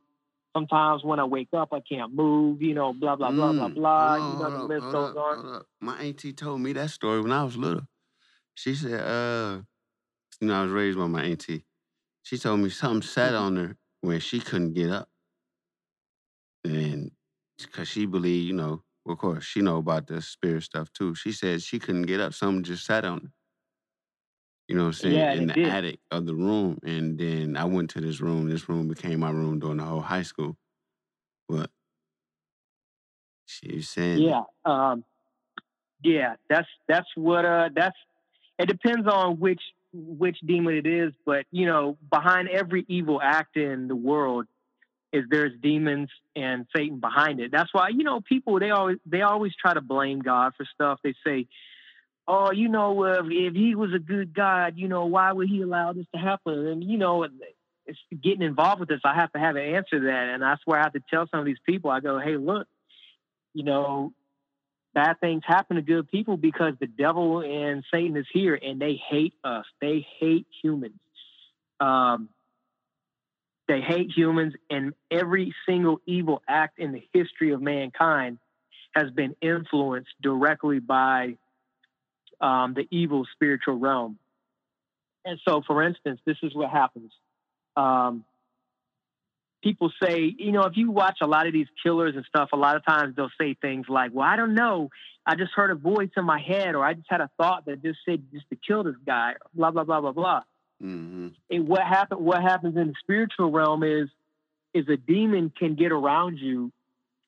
Sometimes when I wake up, I can't move. You know, blah blah blah blah
Mm.
blah.
Hold
You know, the list
up,
goes on.
up. My auntie told me that story when I was little. She said, uh, you know, I was raised by my auntie. She told me something sat
Mm-hmm.
on her when she couldn't get up. And because she believed, you know, of course, she know about the spirit stuff too. She said she couldn't get up. Something just sat on her. You know what I'm saying?
Yeah,
In the
did.
attic of the room. And then I went to this room. This room became my room during the whole high school. But she was saying
Yeah. Um, yeah, that's that's what uh that's it depends on which which demon it is, but you know, behind every evil act in the world is there's demons and Satan behind it. That's why, you know, people they always they always try to blame God for stuff. They say, Oh, you know, uh, if he was a good God, you know, why would he allow this to happen? And you know, it's getting involved with this, I have to have an answer to that. And I swear I have to tell some of these people, I go, Hey, look, you know, bad things happen to good people because the devil and Satan is here and they hate us. They hate humans. Um, they hate humans, and every single evil act in the history of mankind has been influenced directly by um, the evil spiritual realm. And so, for instance, this is what happens. Um, people say, you know, if you watch a lot of these killers and stuff, a lot of times they'll say things like, well, I don't know. I just heard a voice in my head, or I just had a thought that just said just to kill this guy, blah, blah, blah, blah, blah.
Mhm.
And what happen what happens in the spiritual realm is is a demon can get around you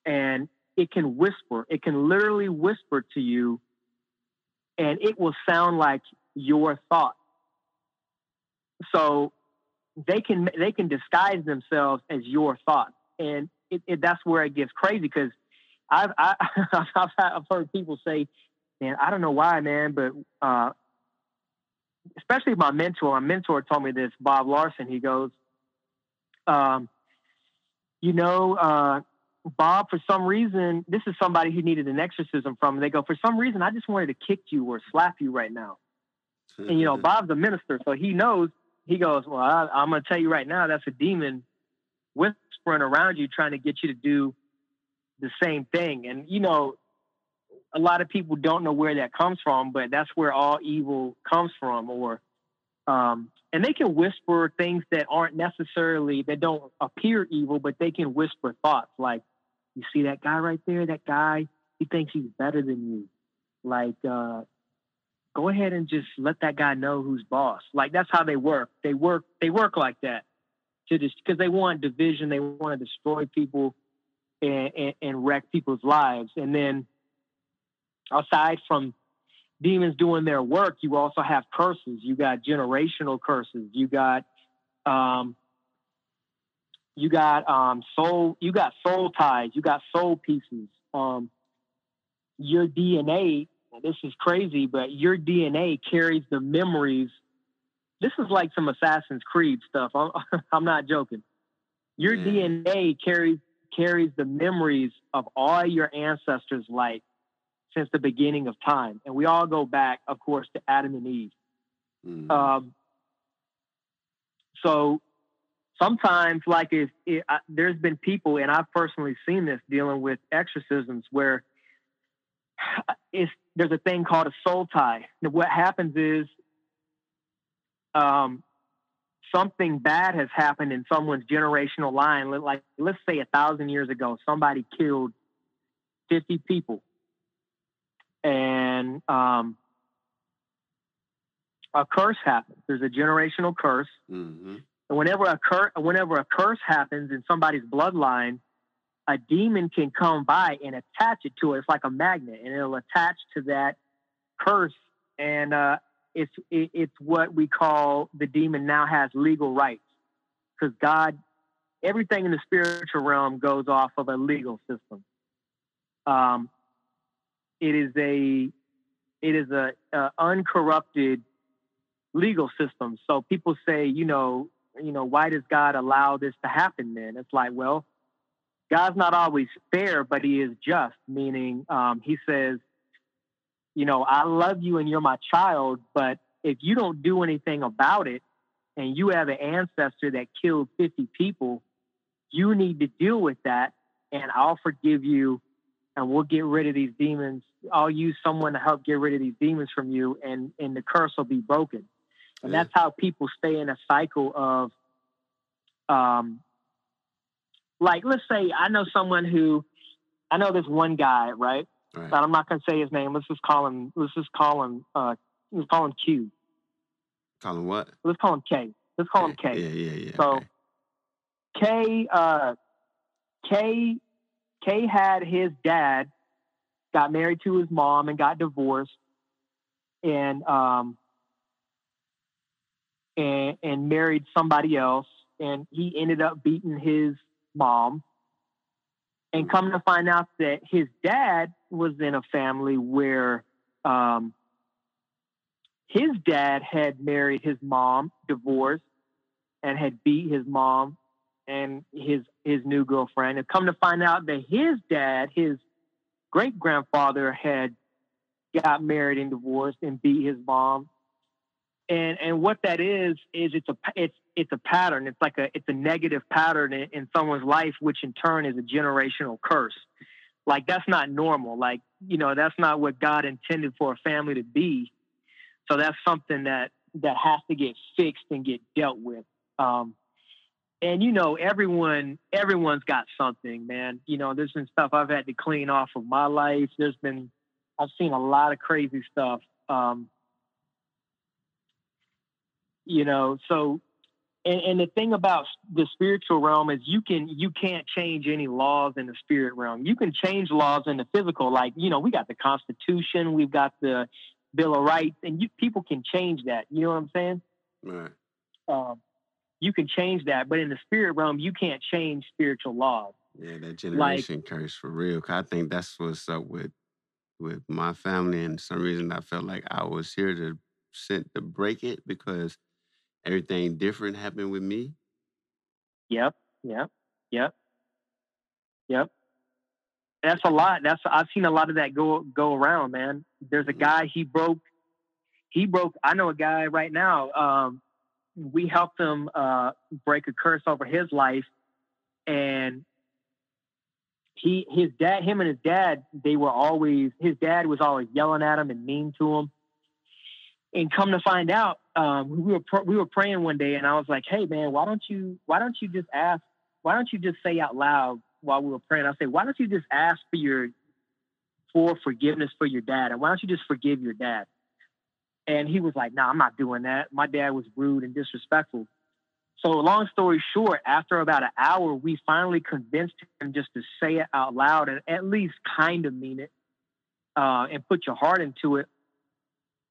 and it can whisper. It can literally whisper to you and it will sound like your thought. So they can they can disguise themselves as your thought, and it, it, that's where it gets crazy because I've I, I've, I've heard people say, "Man, I don't know why, man, but uh, especially my mentor. My mentor told me this, Bob Larson. He goes, um, you know, uh, Bob, for some reason, this is somebody who needed an exorcism from. They go, for some reason, I just wanted to kick you or slap you right now. And you know, Bob's a minister, so he knows. He goes, well, I, I'm going to tell you right now, that's a demon whispering around you, trying to get you to do the same thing. And you know, a lot of people don't know where that comes from, but that's where all evil comes from. Or, um, and they can whisper things that aren't necessarily that don't appear evil, but they can whisper thoughts like, "You see that guy right there? That guy, he thinks he's better than you. Like, uh, go ahead and just let that guy know who's boss." Like that's how they work. They work. They work like that to just because they want division. They want to destroy people and, and, and wreck people's lives, and then aside from demons doing their work, you also have curses. You got generational curses. You got um, you got um, soul. You got soul ties. You got soul pieces. Um, your DNA. This is crazy, but your DNA carries the memories. This is like some Assassin's Creed stuff. I'm, I'm not joking. Your
Yeah.
DNA carries carries the memories of all your ancestors' life since the beginning of time. And we all go back, of course, to Adam and Eve.
Mhm.
Um, so sometimes, like if, if I, there's been people, and I've personally seen this dealing with exorcisms, where it's, there's a thing called a soul tie. What happens is um, something bad has happened in someone's generational line. Like let's say a thousand years ago, somebody killed 50 people and um, a curse happens. There's a generational curse,
Mhm.
And whenever a cur- whenever a curse happens in somebody's bloodline, a demon can come by and attach it to it. It's like a magnet, and it'll attach to that curse, and uh, it's it, it's what we call the demon now has legal rights because God, everything in the spiritual realm goes off of a legal system. Um, it is a it is a, a uncorrupted legal system. So people say, you know, you know, why does God allow this to happen? Then it's like, well, God's not always fair, but He is just. Meaning, um, He says, you know, I love you and you're my child, but if you don't do anything about it, and you have an ancestor that killed 50 people, you need to deal with that, and I'll forgive you and we'll get rid of these demons. I'll use someone to help get rid of these demons from you, and and the curse will be broken. And
Yeah.
that's how people stay in a cycle of, um, like let's say I know someone who I know this one guy, right?
Right.
But I'm not gonna say his name. Let's just call him. Let's just call him. Uh, let's call him Q.
Call him what?
Let's call him K. Let's call him K.
Yeah, yeah, yeah.
So-
okay.
K. Uh, K. K had his dad got married to his mom and got divorced, and um, and and married somebody else, and he ended up beating his mom. And come to find out that his dad was in a family where um, his dad had married his mom, divorced, and had beat his mom and his his new girlfriend. And come to find out that his dad, his great grandfather, had got married and divorced and beat his mom. And and what that is is it's a it's it's a pattern. It's like a it's a negative pattern in, in someone's life, which in turn is a generational curse. Like that's not normal. Like you know that's not what God intended for a family to be. So that's something that that has to get fixed and get dealt with. Um, and you know everyone everyone's got something, man. You know there's been stuff I've had to clean off of my life. There's been I've seen a lot of crazy stuff. Um, you know so and, and the thing about the spiritual realm is you can you can't change any laws in the spirit realm you can change laws in the physical like you know we got the constitution we've got the bill of rights and you people can change that you know what i'm saying
Right.
um, you can change that but in the spirit realm you can't change spiritual laws
Yeah, that generation curse for real. 'Cause I think that's what's up with with my family, and some reason I felt like I was here to sent to break it because everything different happened with me.
Yep, yep, yep, yep. That's a lot. That's I've seen a lot of that go go around, man. There's a
Mhm.
guy he broke. He broke. I know a guy right now. Um, we helped him uh, break a curse over his life, and he his dad, him and his dad, they were always his dad was always yelling at him and mean to him. And come to find out, um, we were pr- we were praying one day, and I was like, "Hey, man, why don't you why don't you just ask? Why don't you just say out loud while we were praying? I say, why don't you just ask for your for forgiveness for your dad, and why don't you just forgive your dad?" And he was like, "No, nah, I'm not doing that. My dad was rude and disrespectful." So, long story short, after about an hour, we finally convinced him just to say it out loud and at least kind of mean it uh, and put your heart into it.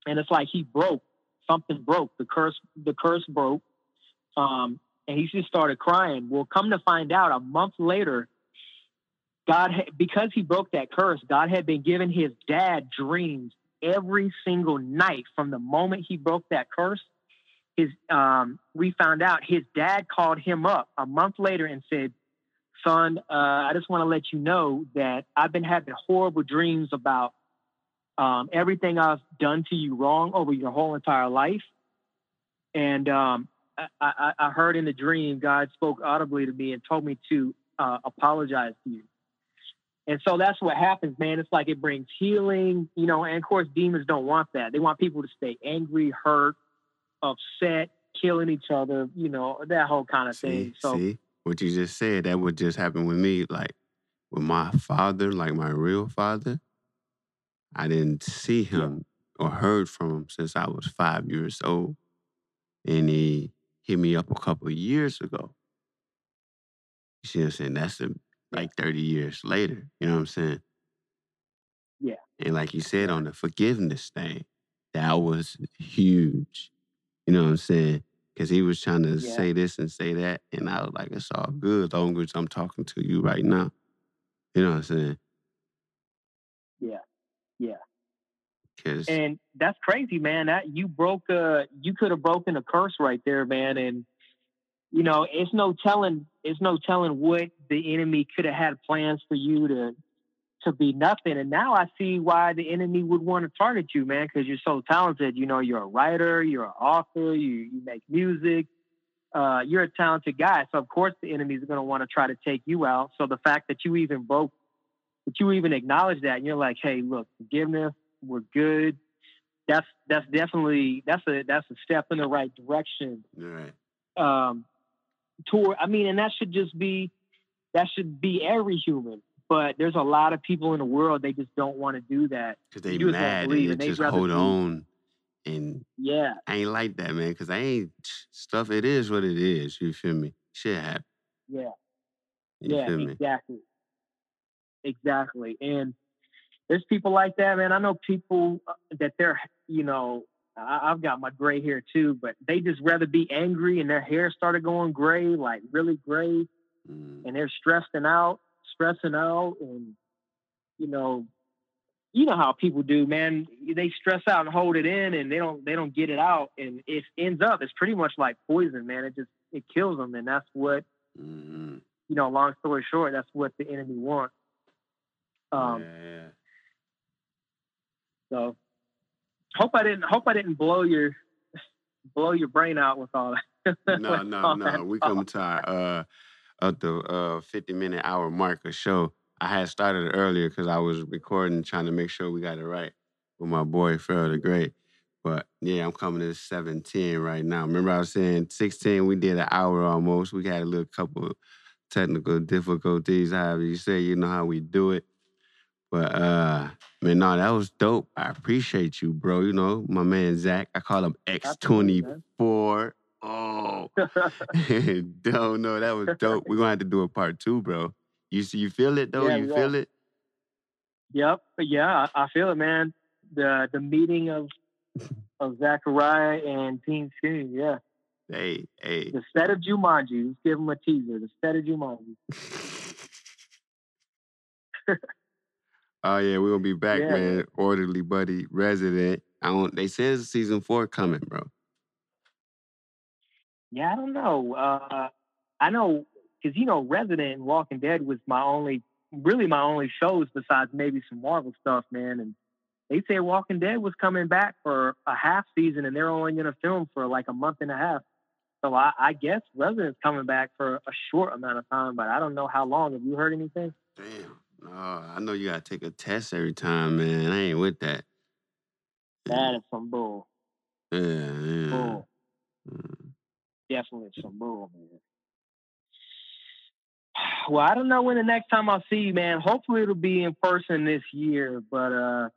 And it's like he broke something broke. The curse the curse broke. Um, and he just started crying. Well come to find out a month later god because he broke that curse god had been giving his dad dreams every single night from the moment he broke that curse. His um, we found out his dad called him up a month later and said son uh, i just want to let you know that i've been having horrible dreams about um, everything I've done to you wrong over your whole entire life. And um, I, I, I, heard in the dream, God spoke audibly to me and told me to uh, apologize to you. And so that's what happens, man. It's like it brings healing, you know, and of course, demons don't want that. They want people to stay angry, hurt, upset, killing each other, you know, that whole kind of
see,
thing. So,
see what you just said. That would just happen with me, like with my father, like my real father. I didn't see him or heard from him since I was five years old. And he hit me up a couple of years ago. You see what I'm saying? That's a, like 30 years later. You know what I'm saying?
Yeah.
And like you said on the forgiveness thing, that was huge. You know what I'm saying? Because he was trying to
Yeah.
say this and say that. And I was like, it's all good, long as I'm talking to you right now. You know what I'm saying?
yeah, yeah.
Because
And that's crazy, man. That you broke a you could have broken a curse right there, man. And you know, it's no telling it's no telling what the enemy could have had plans for you to to be nothing. And now I see why the enemy would want to target you, man, because you're so talented. You know, you're a writer, you're an author, you you make music, uh, you're a talented guy. So of course the enemy's gonna want to try to take you out. So the fact that you even broke that you even acknowledge that and you're like, hey, look, forgiveness, we're good. That's that's definitely that's a that's a step in the right direction.
all right.
Um, toward I mean, and that should just be that should be every human. but there's a lot of people in the world they just don't want to do that.
Cause they
You
mad and
believe
they just hold on. And
Yeah,
I ain't like that, man. Cause I ain't stuff. It is what it is. You feel me? Shit happen.
yeah.
You
yeah,
feel me?
exactly. Exactly. And there's people like that, man. I know people uh, that they're, you know, I, I've got my gray hair too, but they just rather be angry and their hair started going gray, like really gray,
Mm.
and they're stressing out, stressing out, and you know, you know how people do, man. They stress out and hold it in, and they don't they don't get it out, and it ends up it's pretty much like poison, man. It just it kills them, and that's what
Mhm.
you know, long story short, that's what the enemy wants. Um,
yeah.
So hope I didn't hope I didn't blow your blow your brain out with all that.
No, no, no. We come to our uh at the uh 50 minute hour mark of show. I had started earlier because I was recording, trying to make sure we got it right with my boy Pharaoh the Great. But yeah, I'm coming to 17 right now. Remember I was saying 16, we did an hour almost. We had a little couple of technical difficulties, however you say, you know how we do it. But uh man, no, that was dope. I appreciate you, bro. You know, my man Zach. I call him X24. Oh, don't know. That was dope. We're gonna have to do a part two, bro. You see, you feel it though.
Yeah,
you
we
feel it.
Yep, yeah, I, I feel it, man. The the meeting of of Zachariah and Team Scheme, yeah.
Hey, hey.
The set of Jumanji. Let's give him a teaser. The set of Jumanji.
oh yeah, we're gonna be back,
Yeah,
man.
man.
Orderly buddy, resident. I don't. They said it's season four coming, bro.
Yeah, I don't know. Uh, I know because you know, Resident and Walking Dead was my only, really my only shows besides maybe some Marvel stuff, man. And they said Walking Dead was coming back for a half season, and they're only going to film for like a month and a half. So I, I guess Resident's coming back for a short amount of time, but I don't know how long. Have you heard anything?
Damn. No, I know you gotta take a test every time, man. I ain't with that.
That is some bull.
Yeah, yeah.
Bull.
Mm.
Definitely some bull, man. Well, I don't know when the next time I'll see you, man. Hopefully it'll be in person this year, but uh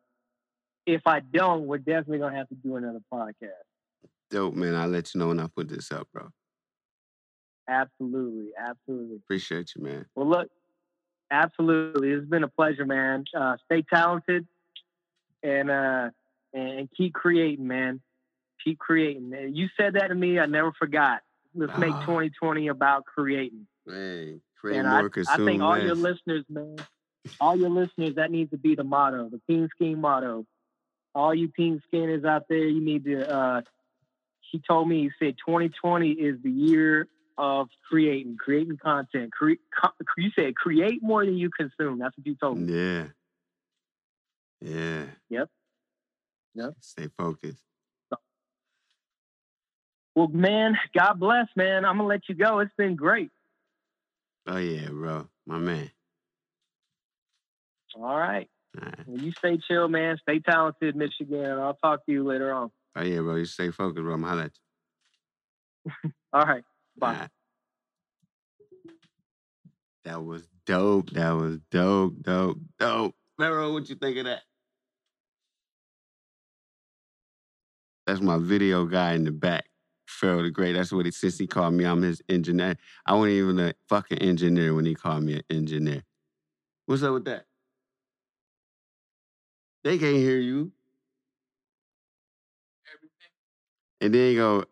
if I don't, we're definitely gonna have to do another podcast.
Dope, man. I'll let you know when I put this up, bro.
Absolutely, absolutely.
Appreciate you, man.
Well, look, absolutely, it's been a pleasure, man. Uh, stay talented and uh, and keep creating, man. Keep creating. You said that to me. I never forgot. Let's make
Ah.
2020 about creating.
Hey, create
And
more,
I, I think all your listeners, man, all your listeners, that needs to be the motto, the Team Scheme motto. All you Team Schemers out there, you need to. Uh, he told me, he said 2020 is the year of creating, creating content. Cre- co- you said create more than you consume. That's what you told me.
Yeah. Yeah.
Yep. Yep.
Stay focused.
Well, man, God bless, man. I'm gonna let you go. It's been great.
Oh yeah, bro. My man.
All right.
All right.
Well, you stay chill, man. Stay talented, Michigan. I'll talk to you later on.
Oh yeah, bro. You stay focused, bro. I'm at you.
All right. Bye.
That was dope. That was dope, dope, dope. Pharaoh, what you think of that? That's my video guy in the back. Pharaoh the Great. That's what he since he called me. I'm his engineer. I wasn't even a fucking engineer when he called me an engineer. What's up with that? They can't hear you.
Everything.
And then you go,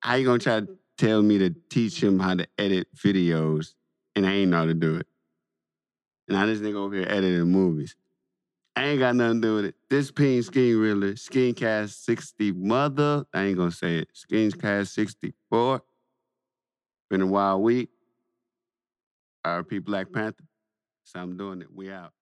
how you gonna try to tell me to teach him how to edit videos and I ain't know how to do it? And now this nigga over here editing movies. I ain't got nothing to do with it. This Team Scheme Realer, Schemecast 60 Mother, I ain't gonna say it. Schemecast 64. Been a wild week. RP Black Panther. So I'm doing it. We out.